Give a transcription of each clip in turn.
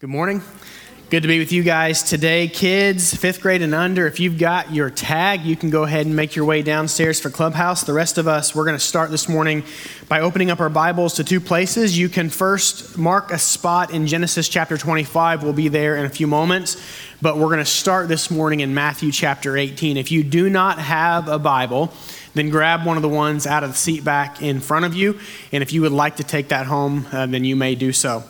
Good morning. Good to be with you guys today. Kids, fifth grade and under, if you've got your tag, you can go ahead and make your way downstairs for Clubhouse. The rest of us, we're going to start this morning by opening up our Bibles to two places. You can first mark a spot in Genesis chapter 25. We'll be there in a few moments. But we're going to start this morning in Matthew chapter 18. If you do not have a Bible, then grab one of the ones out of the seat back in front of you. And if you would like to take that home, uh, then you may do so.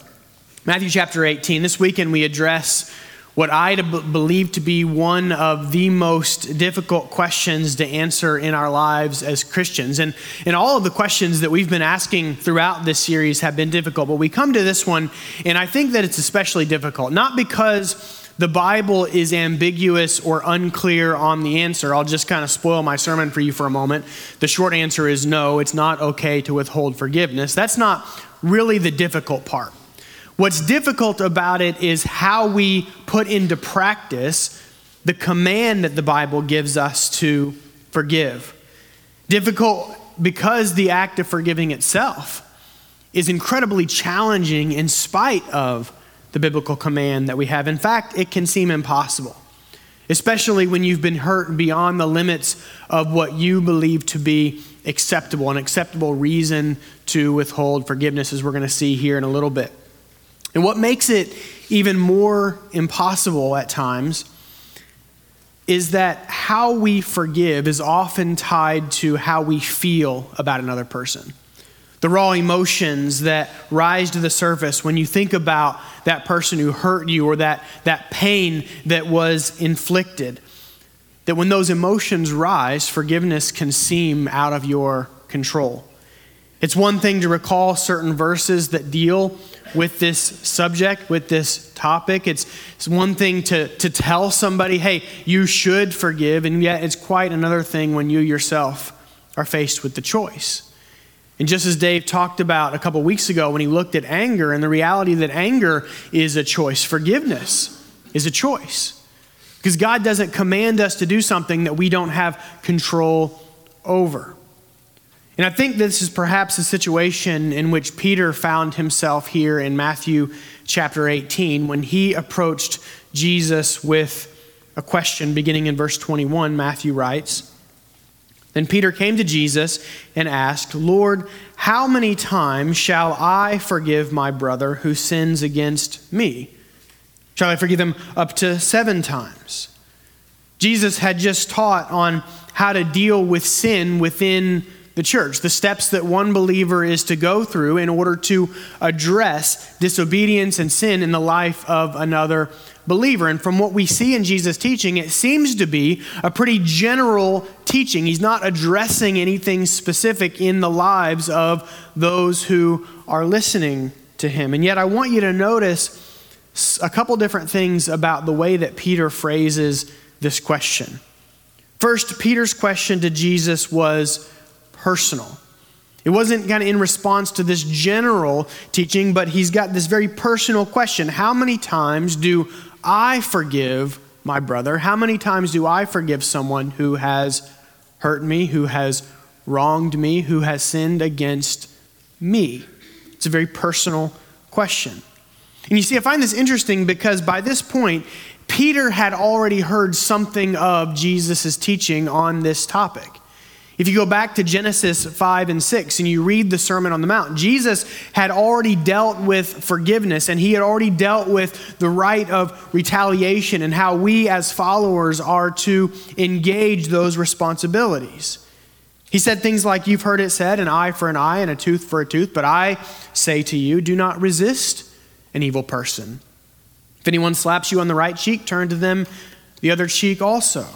Matthew chapter 18. This weekend we address what I believe to be one of the most difficult questions to answer in our lives as Christians. And, and all of the questions that we've been asking throughout this series have been difficult, but we come to this one, and I think that it's especially difficult. Not because the Bible is ambiguous or unclear on the answer. I'll just kind of spoil my sermon for you for a moment. The short answer is no, it's not okay to withhold forgiveness. That's not really the difficult part. What's difficult about it is how we put into practice the command that the Bible gives us to forgive. Difficult because the act of forgiving itself is incredibly challenging in spite of the biblical command that we have. In fact, it can seem impossible, especially when you've been hurt beyond the limits of what you believe to be acceptable, an acceptable reason to withhold forgiveness, as we're going to see here in a little bit. And what makes it even more impossible at times is that how we forgive is often tied to how we feel about another person. The raw emotions that rise to the surface when you think about that person who hurt you or that, that pain that was inflicted. That when those emotions rise, forgiveness can seem out of your control. It's one thing to recall certain verses that deal with this subject, with this topic. It's, it's one thing to, to tell somebody, hey, you should forgive, and yet it's quite another thing when you yourself are faced with the choice. And just as Dave talked about a couple weeks ago when he looked at anger and the reality that anger is a choice, forgiveness is a choice. Because God doesn't command us to do something that we don't have control over. And I think this is perhaps a situation in which Peter found himself here in Matthew chapter 18 when he approached Jesus with a question beginning in verse 21. Matthew writes Then Peter came to Jesus and asked, Lord, how many times shall I forgive my brother who sins against me? Shall I forgive him up to seven times? Jesus had just taught on how to deal with sin within the church, the steps that one believer is to go through in order to address disobedience and sin in the life of another believer. And from what we see in Jesus' teaching, it seems to be a pretty general teaching. He's not addressing anything specific in the lives of those who are listening to him. And yet, I want you to notice a couple different things about the way that Peter phrases this question. First, Peter's question to Jesus was, personal. It wasn't kind of in response to this general teaching, but he's got this very personal question How many times do I forgive my brother? How many times do I forgive someone who has hurt me, who has wronged me, who has sinned against me? It's a very personal question. And you see, I find this interesting because by this point, Peter had already heard something of Jesus' teaching on this topic. If you go back to Genesis 5 and 6 and you read the Sermon on the Mount, Jesus had already dealt with forgiveness and he had already dealt with the right of retaliation and how we as followers are to engage those responsibilities. He said things like, You've heard it said, an eye for an eye and a tooth for a tooth, but I say to you, do not resist an evil person. If anyone slaps you on the right cheek, turn to them the other cheek also.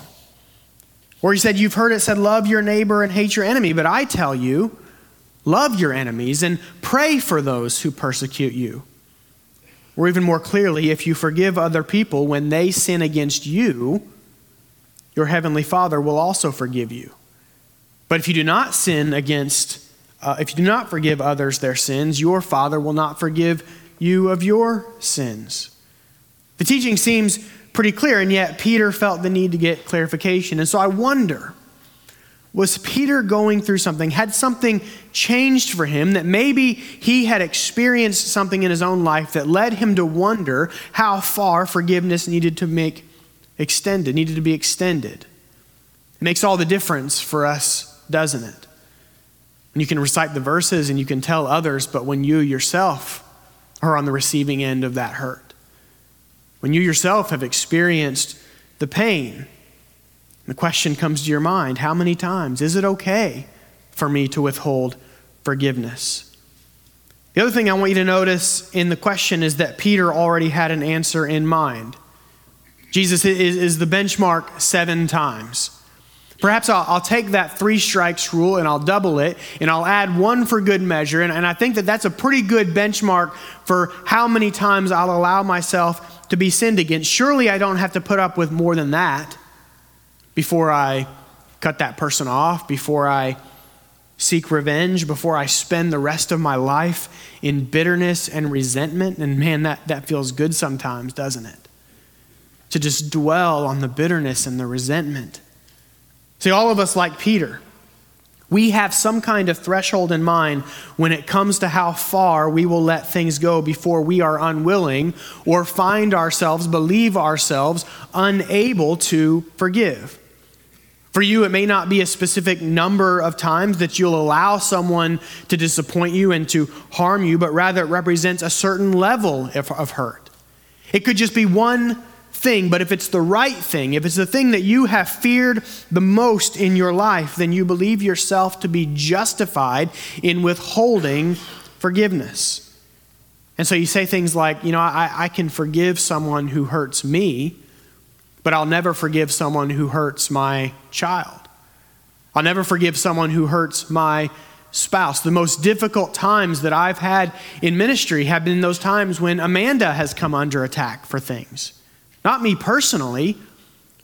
Or he said, You've heard it said, love your neighbor and hate your enemy. But I tell you, love your enemies and pray for those who persecute you. Or even more clearly, if you forgive other people when they sin against you, your heavenly Father will also forgive you. But if you do not sin against, uh, if you do not forgive others their sins, your Father will not forgive you of your sins. The teaching seems pretty clear, and yet Peter felt the need to get clarification. And so I wonder Was Peter going through something? Had something changed for him that maybe he had experienced something in his own life that led him to wonder how far forgiveness needed to make extended, needed to be extended? It makes all the difference for us, doesn't it? And you can recite the verses and you can tell others, but when you yourself are on the receiving end of that hurt, when you yourself have experienced the pain, the question comes to your mind how many times is it okay for me to withhold forgiveness? The other thing I want you to notice in the question is that Peter already had an answer in mind. Jesus is, the benchmark seven times. Perhaps I'll, take that three strikes rule and I'll double it and I'll add one for good measure. And I think that that's a pretty good benchmark for how many times I'll allow myself to be sinned against. Surely I don't have to put up with more than that before I cut that person off, before I seek revenge, before I spend the rest of my life in bitterness and resentment. And man, that, that feels good sometimes, doesn't it? To just dwell on the bitterness and the resentment. See, all of us, like Peter, we have some kind of threshold in mind when it comes to how far we will let things go before we are unwilling or find ourselves, believe ourselves, unable to forgive. For you, it may not be a specific number of times that you'll allow someone to disappoint you and to harm you, but rather it represents a certain level of, hurt. It could just be one thing, but if it's the right thing, if it's the thing that you have feared the most in your life, then you believe yourself to be justified in withholding forgiveness. And so you say things like, you know, I, I can forgive someone who hurts me but I'll never forgive someone who hurts my child. I'll never forgive someone who hurts my spouse. The most difficult times that I've had in ministry have been those times when Amanda has come under attack for things. Not me personally,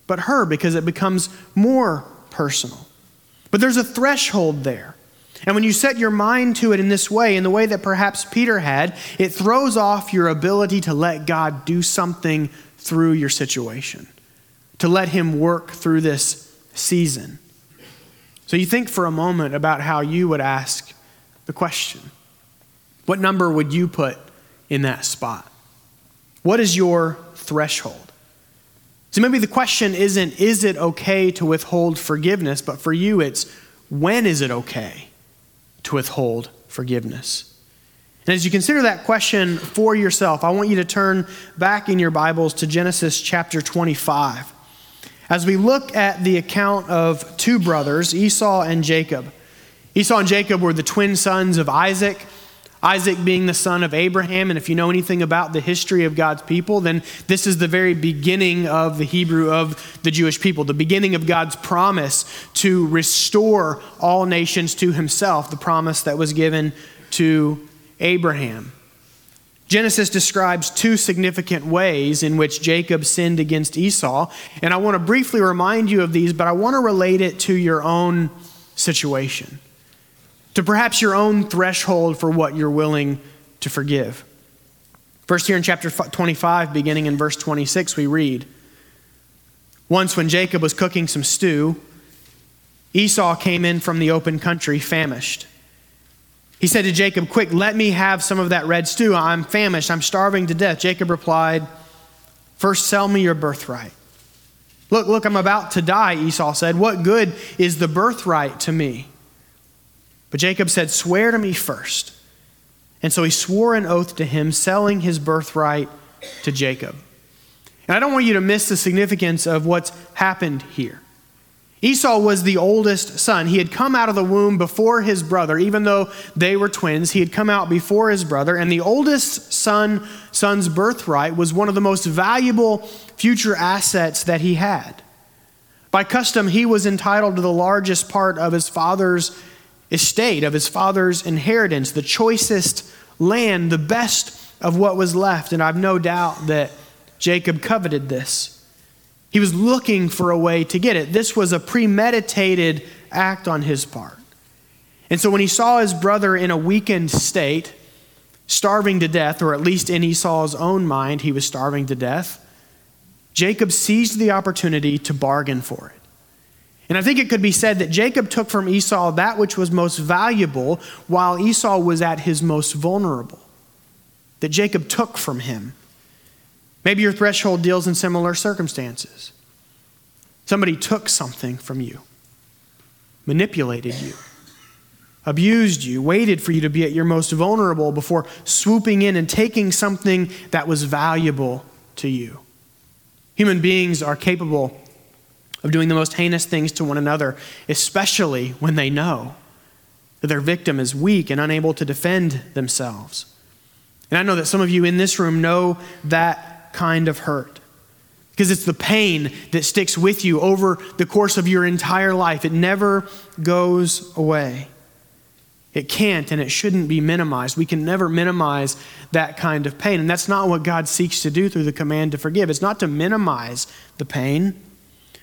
but her, because it becomes more personal. But there's a threshold there. And when you set your mind to it in this way, in the way that perhaps Peter had, it throws off your ability to let God do something through your situation to let Him work through this season. So you think for a moment about how you would ask the question What number would you put in that spot? What is your threshold? So maybe the question isn't, is it okay to withhold forgiveness? But for you, it's, when is it okay to withhold forgiveness? And as you consider that question for yourself, I want you to turn back in your Bibles to Genesis chapter 25 as we look at the account of two brothers, Esau and Jacob. Esau and Jacob were the twin sons of Isaac. Isaac being the son of Abraham. And if you know anything about the history of God's people, then this is the very beginning of the Hebrew, of the Jewish people, the beginning of God's promise to restore all nations to himself, the promise that was given to Abraham. Genesis describes two significant ways in which Jacob sinned against Esau. And I want to briefly remind you of these, but I want to relate it to your own situation, to perhaps your own threshold for what you're willing to forgive. First, here in chapter 25, beginning in verse 26, we read Once, when Jacob was cooking some stew, Esau came in from the open country famished. He said to Jacob, Quick, let me have some of that red stew. I'm famished. I'm starving to death. Jacob replied, First, sell me your birthright. Look, look, I'm about to die, Esau said. What good is the birthright to me? But Jacob said, Swear to me first. And so he swore an oath to him, selling his birthright to Jacob. And I don't want you to miss the significance of what's happened here. Esau was the oldest son. He had come out of the womb before his brother, even though they were twins. He had come out before his brother, and the oldest son son's birthright was one of the most valuable future assets that he had. By custom, he was entitled to the largest part of his father's estate, of his father's inheritance, the choicest land, the best of what was left. And I've no doubt that Jacob coveted this. He was looking for a way to get it. This was a premeditated act on his part. And so when he saw his brother in a weakened state, starving to death, or at least in Esau's own mind, he was starving to death, Jacob seized the opportunity to bargain for it. And I think it could be said that Jacob took from Esau that which was most valuable while Esau was at his most vulnerable. That Jacob took from him. Maybe your threshold deals in similar circumstances. Somebody took something from you, manipulated you, abused you, waited for you to be at your most vulnerable before swooping in and taking something that was valuable to you. Human beings are capable of doing the most heinous things to one another, especially when they know that their victim is weak and unable to defend themselves. And I know that some of you in this room know that kind of hurt because it's the pain that sticks with you over the course of your entire life. It never goes away. It can't and it shouldn't be minimized. We can never minimize that kind of pain. And that's not what God seeks to do through the command to forgive. It's not to minimize the pain,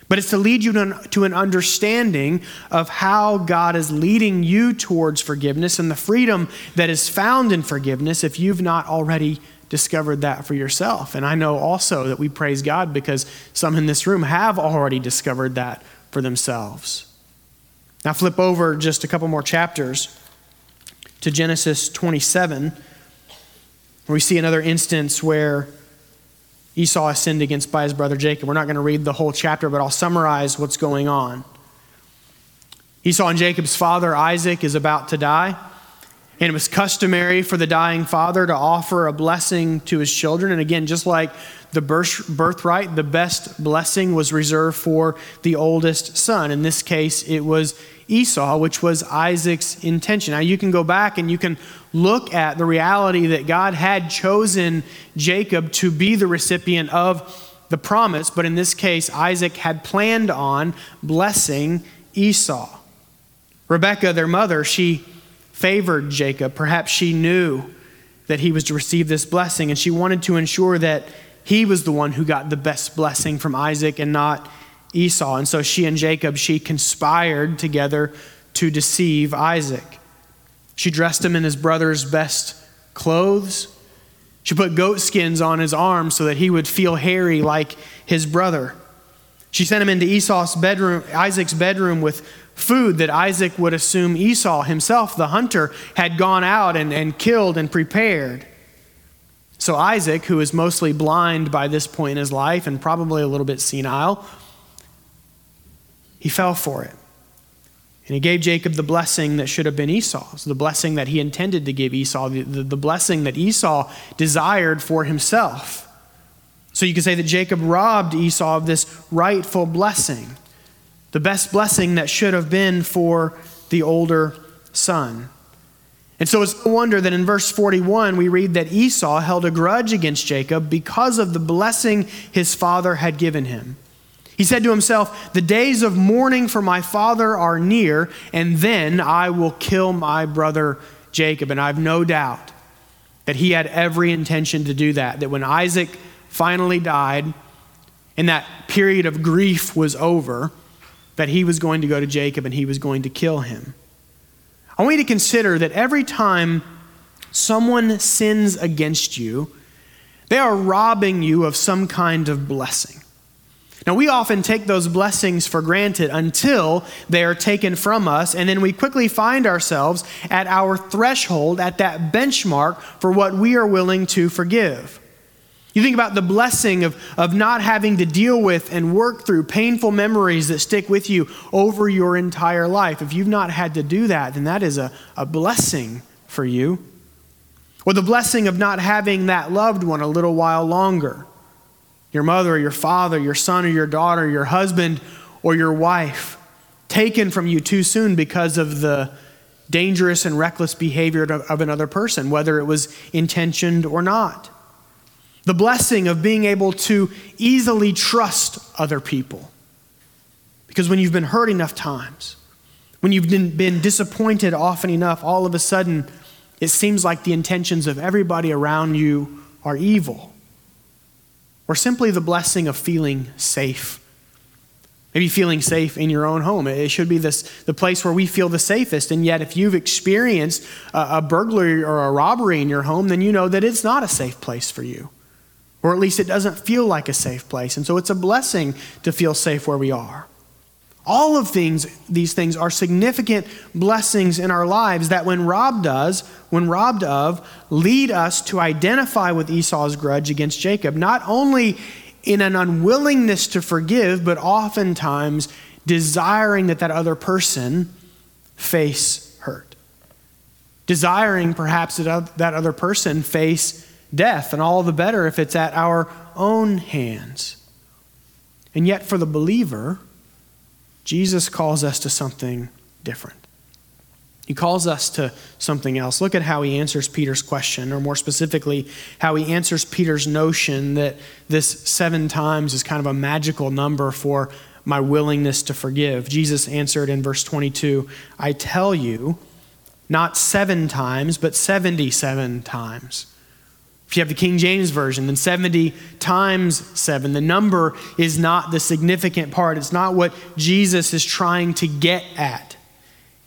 but it's to lead you to an understanding of how God is leading you towards forgiveness and the freedom that is found in forgiveness if you've not already discovered that for yourself. And I know also that we praise God because some in this room have already discovered that for themselves. Now, flip over just a couple more chapters to Genesis 27, where we see another instance where Esau has sinned against by his brother Jacob. We're not going to read the whole chapter, but I'll summarize what's going on. Esau and Jacob's father, Isaac, is about to die. And it was customary for the dying father to offer a blessing to his children. And again, just like the birthright, the best blessing was reserved for the oldest son. In this case, it was Esau, which was Isaac's intention. Now, you can go back and you can look at the reality that God had chosen Jacob to be the recipient of the promise, but in this case, Isaac had planned on blessing Esau. Rebekah, their mother, she favored Jacob. Perhaps she knew that he was to receive this blessing, and she wanted to ensure that he was the one who got the best blessing from Isaac and not Esau. And so she and Jacob, she conspired together to deceive Isaac. She dressed him in his brother's best clothes. She put goat skins on his arms so that he would feel hairy like his brother. She sent him into Esau's bedroom, Isaac's bedroom with food that Isaac would assume Esau himself, the hunter, had gone out and, and killed and prepared. So Isaac, who is mostly blind by this point in his life and probably a little bit senile, he fell for it. And he gave Jacob the blessing that should have been Esau's, the blessing that he intended to give Esau, the, the, the, blessing that Esau desired for himself. So you could say that Jacob robbed Esau of this rightful blessing, the best blessing that should have been for the older son. And so it's no wonder that in verse 41 we read that Esau held a grudge against Jacob because of the blessing his father had given him. He said to himself, The days of mourning for my father are near, and then I will kill my brother Jacob. And I have no doubt that he had every intention to do that. That when Isaac finally died and that period of grief was over, that he was going to go to Jacob and he was going to kill him. I want you to consider that every time someone sins against you, they are robbing you of some kind of blessing. Now, we often take those blessings for granted until they are taken from us, and then we quickly find ourselves at our threshold, at that benchmark for what we are willing to forgive. You think about the blessing of, of not having to deal with and work through painful memories that stick with you over your entire life. If you've not had to do that, then that is a, a blessing for you. Or the blessing of not having that loved one a little while longer your mother or your father, your son or your daughter, your husband or your wife, taken from you too soon because of the dangerous and reckless behavior of another person, whether it was intentioned or not. The blessing of being able to easily trust other people. Because when you've been hurt enough times, when you've been disappointed often enough, all of a sudden it seems like the intentions of everybody around you are evil or simply the blessing of feeling safe. Maybe feeling safe in your own home. It should be this, the place where we feel the safest. And yet, if you've experienced a, a burglary or a robbery in your home, then you know that it's not a safe place for you. Or at least it doesn't feel like a safe place. And so it's a blessing to feel safe where we are. All of things, these things are significant blessings in our lives that, when robbed does, when robbed of, lead us to identify with Esau's grudge against Jacob, not only in an unwillingness to forgive, but oftentimes desiring that that other person face hurt. Desiring perhaps that that other person face death, and all the better if it's at our own hands. And yet, for the believer, Jesus calls us to something different. He calls us to something else. Look at how he answers Peter's question, or more specifically, how he answers Peter's notion that this seven times is kind of a magical number for my willingness to forgive. Jesus answered in verse 22 I tell you, not seven times, but 77 times. If you have the King James Version, then 70 times 7. The number is not the significant part. It's not what Jesus is trying to get at.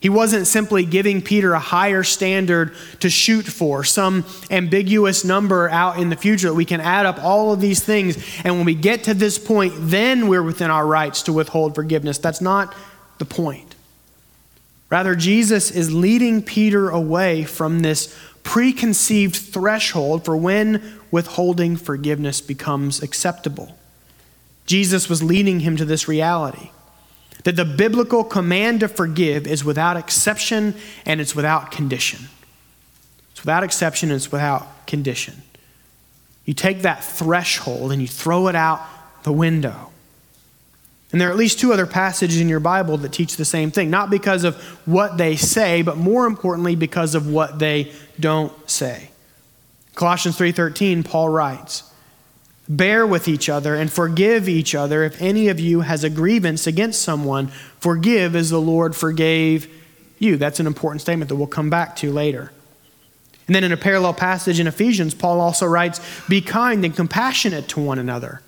He wasn't simply giving Peter a higher standard to shoot for, some ambiguous number out in the future that we can add up all of these things. And when we get to this point, then we're within our rights to withhold forgiveness. That's not the point. Rather, Jesus is leading Peter away from this preconceived threshold for when withholding forgiveness becomes acceptable. Jesus was leading him to this reality that the biblical command to forgive is without exception and it's without condition. It's without exception and it's without condition. You take that threshold and you throw it out the window. And there are at least two other passages in your Bible that teach the same thing, not because of what they say, but more importantly because of what they don't say. Colossians 3:13 Paul writes, "Bear with each other and forgive each other if any of you has a grievance against someone, forgive as the Lord forgave you." That's an important statement that we'll come back to later. And then in a parallel passage in Ephesians, Paul also writes, "Be kind and compassionate to one another."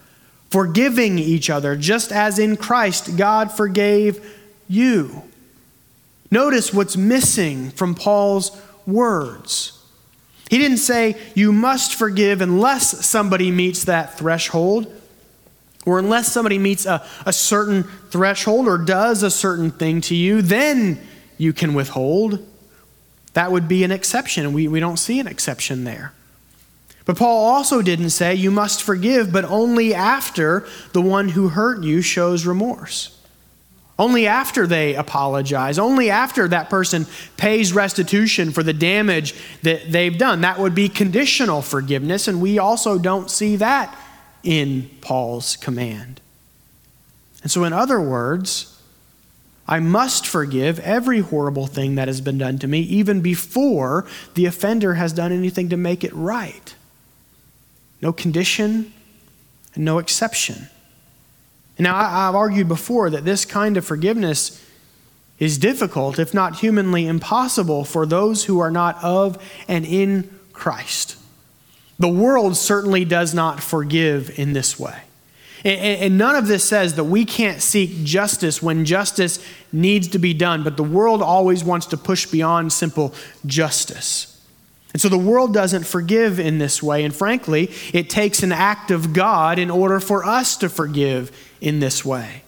Forgiving each other, just as in Christ God forgave you. Notice what's missing from Paul's words. He didn't say, you must forgive unless somebody meets that threshold, or unless somebody meets a, a certain threshold or does a certain thing to you, then you can withhold. That would be an exception. We, we don't see an exception there. But Paul also didn't say you must forgive, but only after the one who hurt you shows remorse. Only after they apologize, only after that person pays restitution for the damage that they've done. That would be conditional forgiveness, and we also don't see that in Paul's command. And so, in other words, I must forgive every horrible thing that has been done to me, even before the offender has done anything to make it right no condition, and no exception. And Now, I've argued before that this kind of forgiveness is difficult, if not humanly impossible, for those who are not of and in Christ. The world certainly does not forgive in this way. And none of this says that we can't seek justice when justice needs to be done, but the world always wants to push beyond simple justice. And so the world doesn't forgive in this way. And frankly, it takes an act of God in order for us to forgive in this way.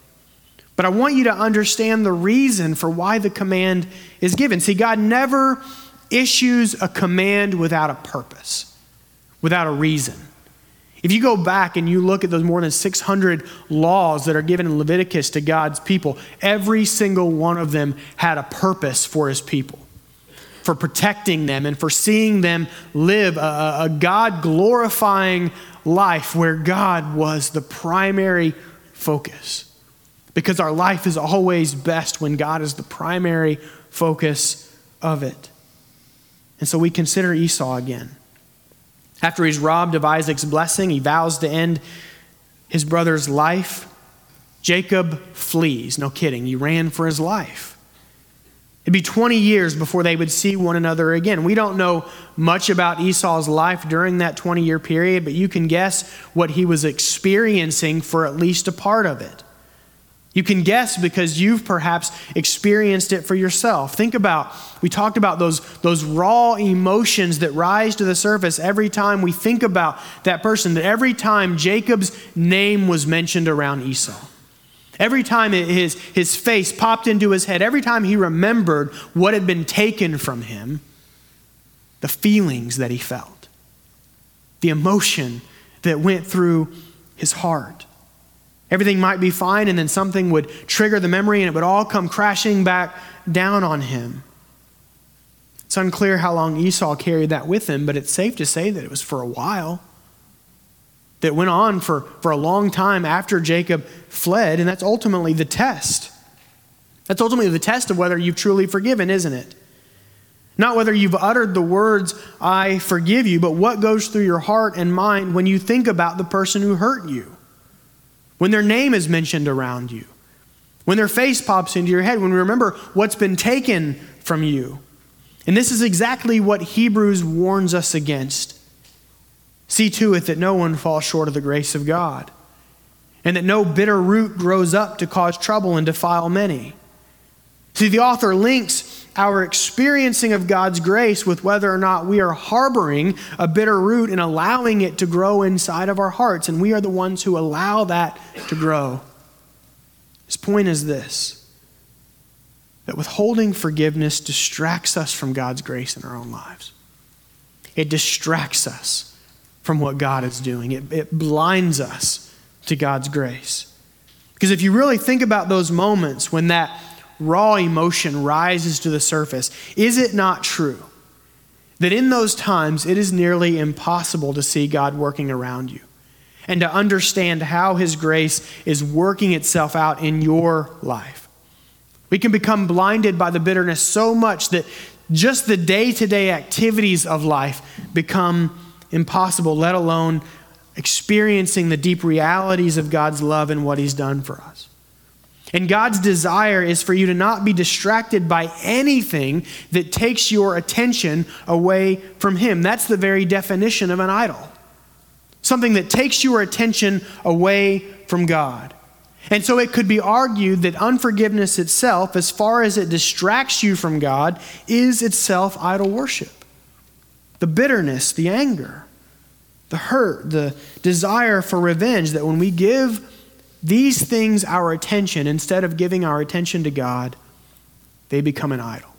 But I want you to understand the reason for why the command is given. See, God never issues a command without a purpose, without a reason. If you go back and you look at those more than 600 laws that are given in Leviticus to God's people, every single one of them had a purpose for his people for protecting them and for seeing them live a, a God glorifying life where God was the primary focus. Because our life is always best when God is the primary focus of it. And so we consider Esau again. After he's robbed of Isaac's blessing, he vows to end his brother's life. Jacob flees. No kidding. He ran for his life. It'd be 20 years before they would see one another again. We don't know much about Esau's life during that 20 year period, but you can guess what he was experiencing for at least a part of it. You can guess because you've perhaps experienced it for yourself. Think about, we talked about those, those raw emotions that rise to the surface every time we think about that person, that every time Jacob's name was mentioned around Esau. Every time his, his face popped into his head, every time he remembered what had been taken from him, the feelings that he felt, the emotion that went through his heart. Everything might be fine, and then something would trigger the memory, and it would all come crashing back down on him. It's unclear how long Esau carried that with him, but it's safe to say that it was for a while. That went on for, for a long time after Jacob fled, and that's ultimately the test. That's ultimately the test of whether you've truly forgiven, isn't it? Not whether you've uttered the words, I forgive you, but what goes through your heart and mind when you think about the person who hurt you, when their name is mentioned around you, when their face pops into your head, when you remember what's been taken from you. And this is exactly what Hebrews warns us against. See to it that no one falls short of the grace of God, and that no bitter root grows up to cause trouble and defile many. See, the author links our experiencing of God's grace with whether or not we are harboring a bitter root and allowing it to grow inside of our hearts. And we are the ones who allow that to grow. His point is this that withholding forgiveness distracts us from God's grace in our own lives. It distracts us from what God is doing, it, it blinds us to God's grace. Because if you really think about those moments when that raw emotion rises to the surface, is it not true that in those times it is nearly impossible to see God working around you and to understand how His grace is working itself out in your life? We can become blinded by the bitterness so much that just the day to day activities of life become impossible, let alone experiencing the deep realities of God's love and what He's done for us. And God's desire is for you to not be distracted by anything that takes your attention away from Him. That's the very definition of an idol something that takes your attention away from God. And so it could be argued that unforgiveness itself, as far as it distracts you from God, is itself idol worship. The bitterness, the anger, the hurt, the desire for revenge, that when we give these things our attention, instead of giving our attention to God, they become an idol.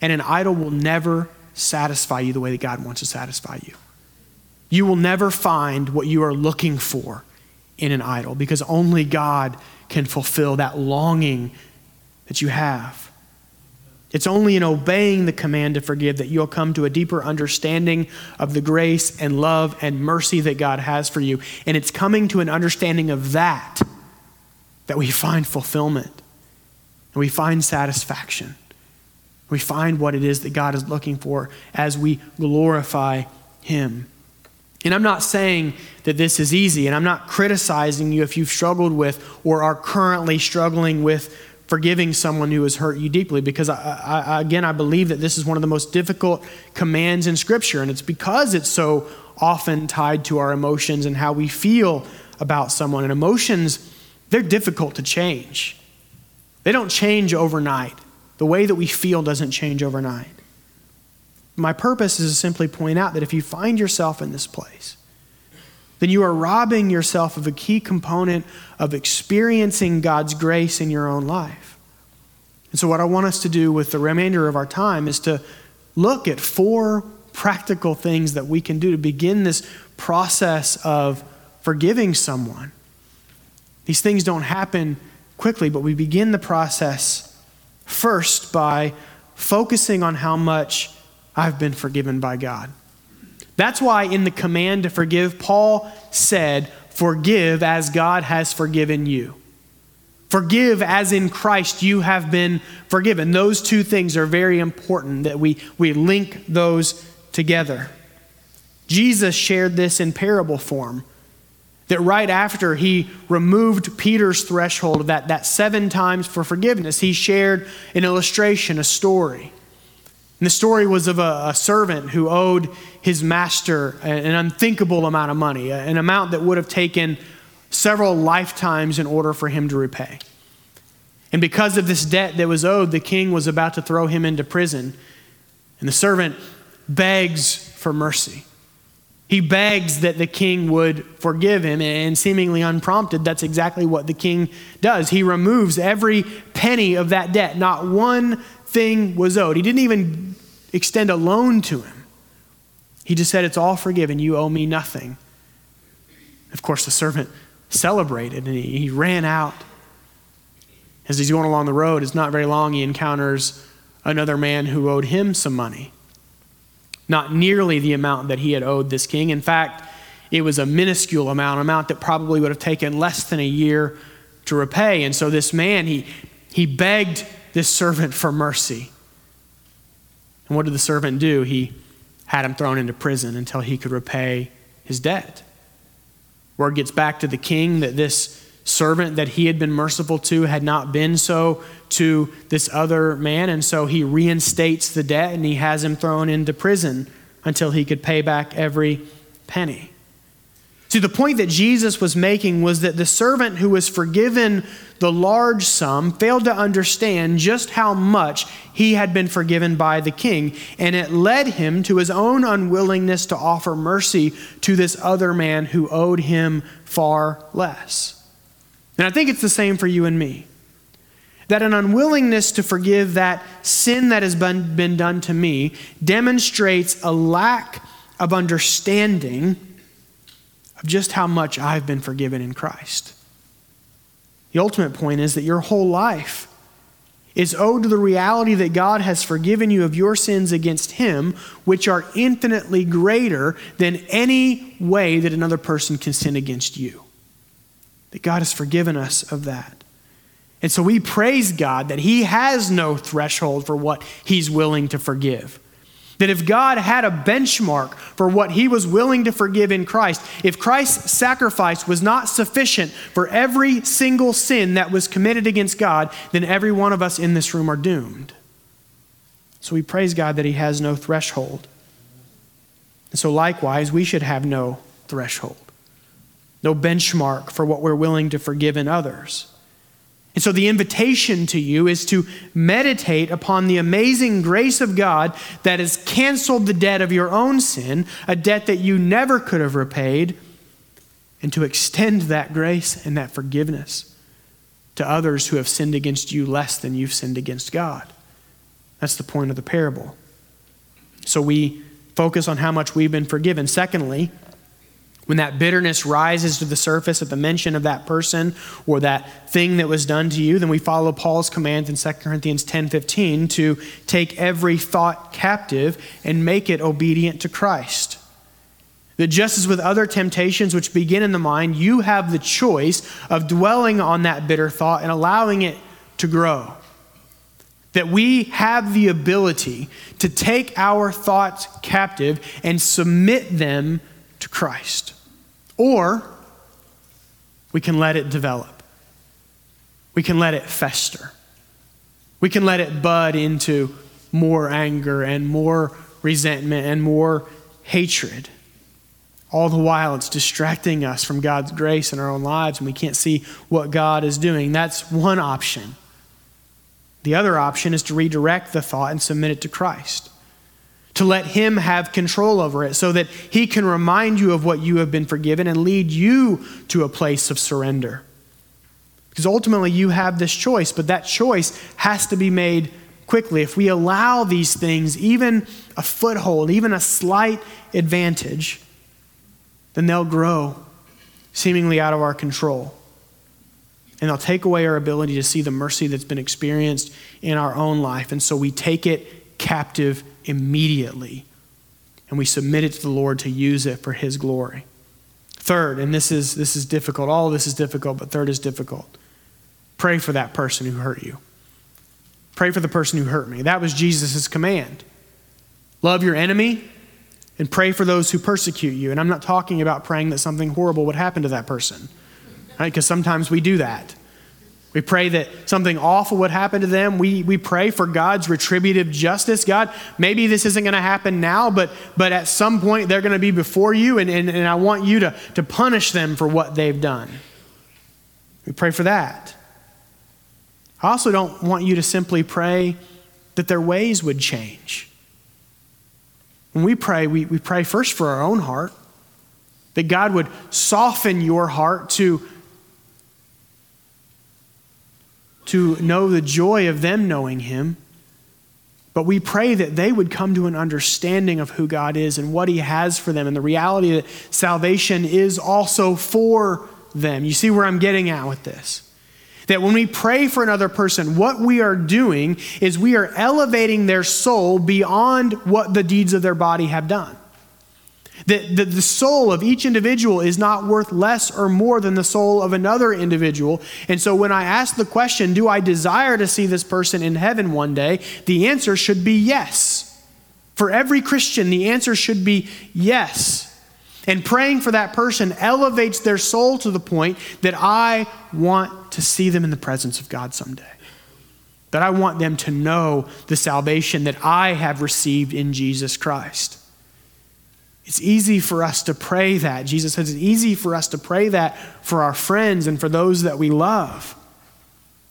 And an idol will never satisfy you the way that God wants to satisfy you. You will never find what you are looking for in an idol because only God can fulfill that longing that you have. It's only in obeying the command to forgive that you'll come to a deeper understanding of the grace and love and mercy that God has for you. And it's coming to an understanding of that that we find fulfillment and we find satisfaction. We find what it is that God is looking for as we glorify Him. And I'm not saying that this is easy, and I'm not criticizing you if you've struggled with or are currently struggling with forgiving someone who has hurt you deeply because I, I, again i believe that this is one of the most difficult commands in scripture and it's because it's so often tied to our emotions and how we feel about someone and emotions they're difficult to change. They don't change overnight. The way that we feel doesn't change overnight. My purpose is to simply point out that if you find yourself in this place then you are robbing yourself of a key component of experiencing God's grace in your own life. And so, what I want us to do with the remainder of our time is to look at four practical things that we can do to begin this process of forgiving someone. These things don't happen quickly, but we begin the process first by focusing on how much I've been forgiven by God. That's why in the command to forgive, Paul said, Forgive as God has forgiven you. Forgive as in Christ you have been forgiven. Those two things are very important that we, we link those together. Jesus shared this in parable form. That right after he removed Peter's threshold of that, that seven times for forgiveness, he shared an illustration, a story. And the story was of a, a, servant who owed his master an unthinkable amount of money, an amount that would have taken several lifetimes in order for him to repay. And because of this debt that was owed, the king was about to throw him into prison. And the servant begs for mercy. He begs that the king would forgive him, and seemingly unprompted, that's exactly what the king does. He removes every penny of that debt. Not one thing was owed. He didn't even extend a loan to him. He just said, It's all forgiven. You owe me nothing. Of course, the servant celebrated and he, he ran out. As he's going along the road, it's not very long, he encounters another man who owed him some money not nearly the amount that he had owed this king. In fact, it was a minuscule amount, an amount that probably would have taken less than a year to repay. And so this man, he, he begged this servant for mercy. And what did the servant do? He had him thrown into prison until he could repay his debt. Word gets back to the king that this servant that he had been merciful to had not been so to this other man. And so he reinstates the debt and he has him thrown into prison until he could pay back every penny. See, the point that Jesus was making was that the servant who was forgiven the large sum failed to understand just how much he had been forgiven by the king, and it led him to his own unwillingness to offer mercy to this other man who owed him far less. And I think it's the same for you and me. That an unwillingness to forgive that sin that has been, been done to me demonstrates a lack of understanding of just how much I've been forgiven in Christ. The ultimate point is that your whole life is owed to the reality that God has forgiven you of your sins against Him, which are infinitely greater than any way that another person can sin against you that God has forgiven us of that. And so we praise God that He has no threshold for what He's willing to forgive. That if God had a benchmark for what He was willing to forgive in Christ, if Christ's sacrifice was not sufficient for every single sin that was committed against God, then every one of us in this room are doomed. So we praise God that He has no threshold. And so likewise, we should have no threshold no benchmark for what we're willing to forgive in others. And so the invitation to you is to meditate upon the amazing grace of God that has canceled the debt of your own sin, a debt that you never could have repaid, and to extend that grace and that forgiveness to others who have sinned against you less than you've sinned against God. That's the point of the parable. So we focus on how much we've been forgiven. Secondly, when that bitterness rises to the surface at the mention of that person or that thing that was done to you, then we follow Paul's command in 2 Corinthians 10:15 to take every thought captive and make it obedient to Christ. That just as with other temptations which begin in the mind, you have the choice of dwelling on that bitter thought and allowing it to grow. That we have the ability to take our thoughts captive and submit them to Christ. Or we can let it develop. We can let it fester. We can let it bud into more anger and more resentment and more hatred. All the while, it's distracting us from God's grace in our own lives and we can't see what God is doing. That's one option. The other option is to redirect the thought and submit it to Christ to let Him have control over it so that He can remind you of what you have been forgiven and lead you to a place of surrender. Because ultimately, you have this choice, but that choice has to be made quickly. If we allow these things even a foothold, even a slight advantage, then they'll grow seemingly out of our control. And they'll take away our ability to see the mercy that's been experienced in our own life. And so we take it captive immediately. And we submit it to the Lord to use it for His glory. Third, and this is, this is difficult, all of this is difficult, but third is difficult. Pray for that person who hurt you. Pray for the person who hurt me. That was Jesus' command. Love your enemy and pray for those who persecute you. And I'm not talking about praying that something horrible would happen to that person, right? Because sometimes we do that. We pray that something awful would happen to them. We, we pray for God's retributive justice. God, maybe this isn't going to happen now, but, but at some point they're going to be before you, and, and, and I want you to, to punish them for what they've done. We pray for that. I also don't want you to simply pray that their ways would change. When we pray, we, we pray first for our own heart. That God would soften your heart to, to know the joy of them knowing Him. But we pray that they would come to an understanding of who God is and what He has for them and the reality that salvation is also for them. You see where I'm getting at with this? That when we pray for another person, what we are doing is we are elevating their soul beyond what the deeds of their body have done. That the, the soul of each individual is not worth less or more than the soul of another individual. And so when I ask the question, do I desire to see this person in heaven one day? The answer should be yes. For every Christian, the answer should be yes. And praying for that person elevates their soul to the point that I want to see them in the presence of God someday. That I want them to know the salvation that I have received in Jesus Christ. It's easy for us to pray that. Jesus says it's easy for us to pray that for our friends and for those that we love.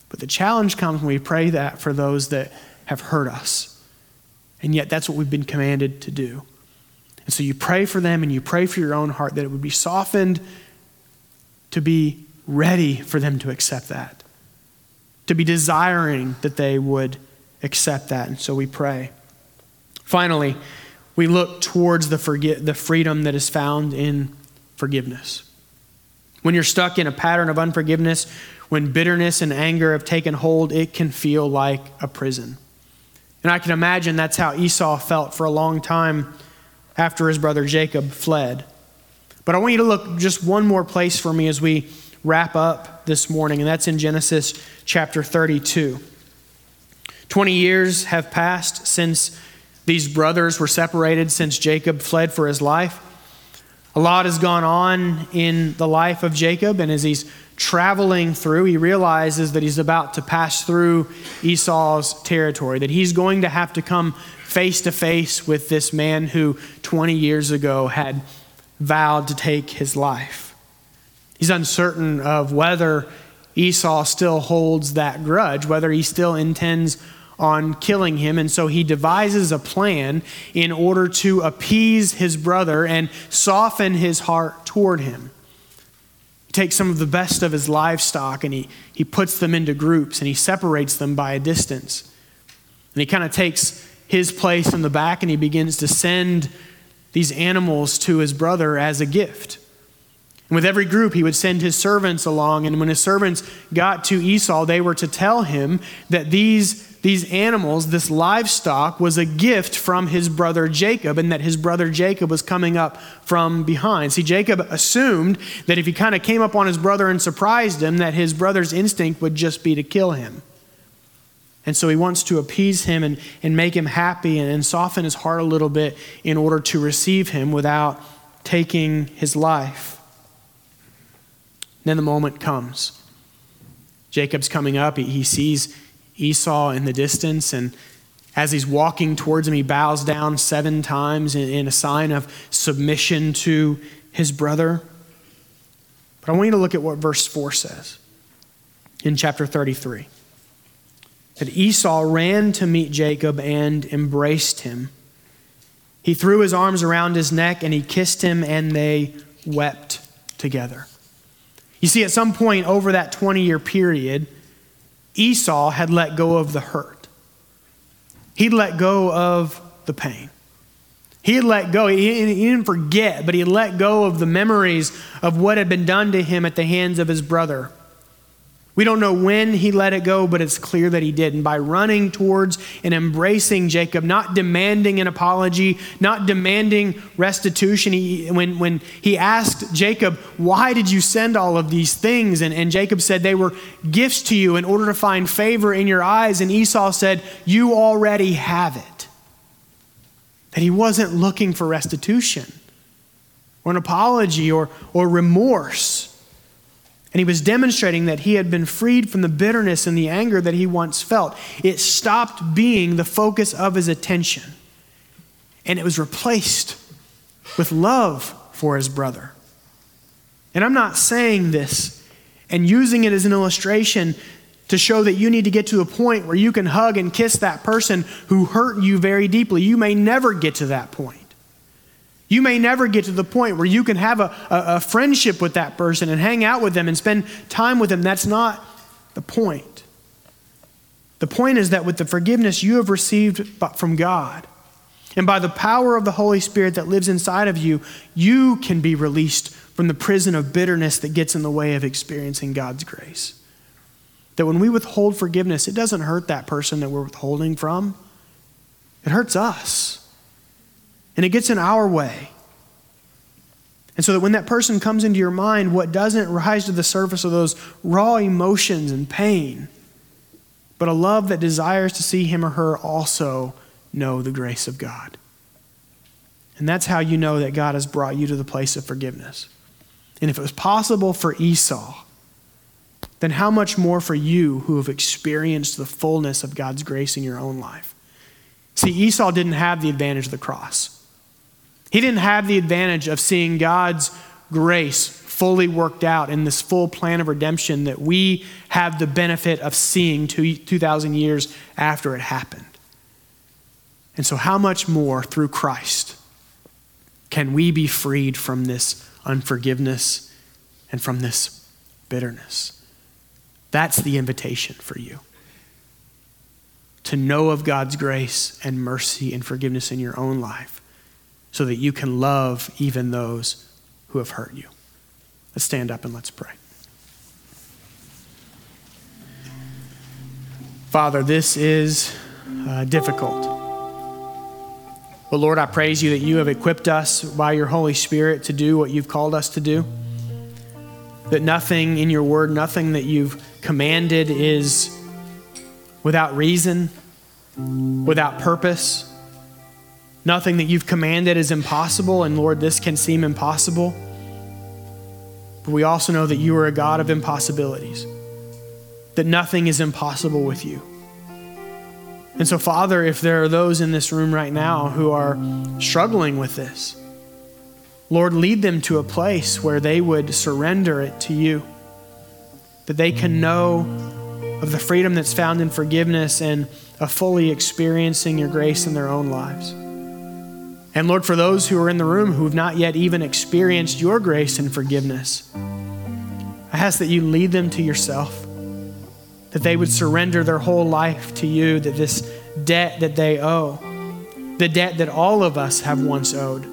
But the challenge comes when we pray that for those that have hurt us. And yet, that's what we've been commanded to do. And so you pray for them and you pray for your own heart that it would be softened to be ready for them to accept that, to be desiring that they would accept that. And so we pray. Finally, we look towards the, forget, the freedom that is found in forgiveness. When you're stuck in a pattern of unforgiveness, when bitterness and anger have taken hold, it can feel like a prison. And I can imagine that's how Esau felt for a long time after his brother Jacob fled. But I want you to look just one more place for me as we wrap up this morning, and that's in Genesis chapter 32. 20 years have passed since these brothers were separated, since Jacob fled for his life. A lot has gone on in the life of Jacob, and as he's traveling through, he realizes that he's about to pass through Esau's territory, that he's going to have to come face to face with this man who 20 years ago had vowed to take his life. He's uncertain of whether Esau still holds that grudge, whether he still intends on killing him. And so he devises a plan in order to appease his brother and soften his heart toward him. He takes some of the best of his livestock and he, he puts them into groups and he separates them by a distance. And he kind of takes his place in the back and he begins to send these animals to his brother as a gift. And with every group, he would send his servants along. And when his servants got to Esau, they were to tell him that these, these animals, this livestock, was a gift from his brother Jacob, and that his brother Jacob was coming up from behind. See, Jacob assumed that if he kind of came up on his brother and surprised him, that his brother's instinct would just be to kill him. And so he wants to appease him and, and make him happy and, and soften his heart a little bit in order to receive him without taking his life. Then the moment comes. Jacob's coming up. He, he sees Esau in the distance, and as he's walking towards him, he bows down seven times in, in a sign of submission to his brother. But I want you to look at what verse 4 says in chapter 33 that Esau ran to meet Jacob and embraced him. He threw his arms around his neck and he kissed him, and they wept together. You see, at some point over that 20 year period, Esau had let go of the hurt. He'd let go of the pain. He had let go. He, he didn't forget, but he let go of the memories of what had been done to him at the hands of his brother. We don't know when he let it go, but it's clear that he did. And by running towards and embracing Jacob, not demanding an apology, not demanding restitution, he, when, when he asked Jacob, Why did you send all of these things? And, and Jacob said, They were gifts to you in order to find favor in your eyes. And Esau said, You already have it. That he wasn't looking for restitution or an apology or, or remorse. And he was demonstrating that he had been freed from the bitterness and the anger that he once felt. It stopped being the focus of his attention, and it was replaced with love for his brother. And I'm not saying this and using it as an illustration to show that you need to get to a point where you can hug and kiss that person who hurt you very deeply. You may never get to that point. You may never get to the point where you can have a, a, a, friendship with that person and hang out with them and spend time with them. That's not the point. The point is that with the forgiveness you have received from God, and by the power of the Holy Spirit that lives inside of you, you can be released from the prison of bitterness that gets in the way of experiencing God's grace. That when we withhold forgiveness, it doesn't hurt that person that we're withholding from, it hurts us and it gets in our way. And so that when that person comes into your mind, what doesn't rise to the surface are those raw emotions and pain, but a love that desires to see him or her also know the grace of God. And that's how you know that God has brought you to the place of forgiveness. And if it was possible for Esau, then how much more for you who have experienced the fullness of God's grace in your own life? See, Esau didn't have the advantage of the cross. He didn't have the advantage of seeing God's grace fully worked out in this full plan of redemption that we have the benefit of seeing 2,000 years after it happened. And so, how much more through Christ can we be freed from this unforgiveness and from this bitterness? That's the invitation for you. To know of God's grace and mercy and forgiveness in your own life so that you can love even those who have hurt you. Let's stand up and let's pray. Father, this is uh, difficult. But Lord, I praise you that you have equipped us by your Holy Spirit to do what you've called us to do. That nothing in your word, nothing that you've commanded is without reason, without purpose. Nothing that you've commanded is impossible, and Lord, this can seem impossible. But we also know that you are a God of impossibilities, that nothing is impossible with you. And so, Father, if there are those in this room right now who are struggling with this, Lord, lead them to a place where they would surrender it to you, that they can know of the freedom that's found in forgiveness and of fully experiencing your grace in their own lives. And Lord, for those who are in the room who have not yet even experienced your grace and forgiveness, I ask that you lead them to yourself, that they would surrender their whole life to you, that this debt that they owe, the debt that all of us have once owed,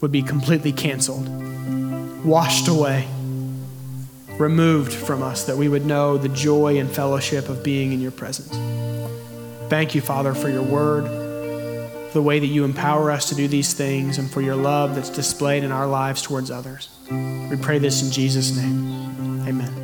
would be completely canceled, washed away, removed from us, that we would know the joy and fellowship of being in your presence. Thank you, Father, for your word the way that you empower us to do these things and for your love that's displayed in our lives towards others. We pray this in Jesus' name. Amen.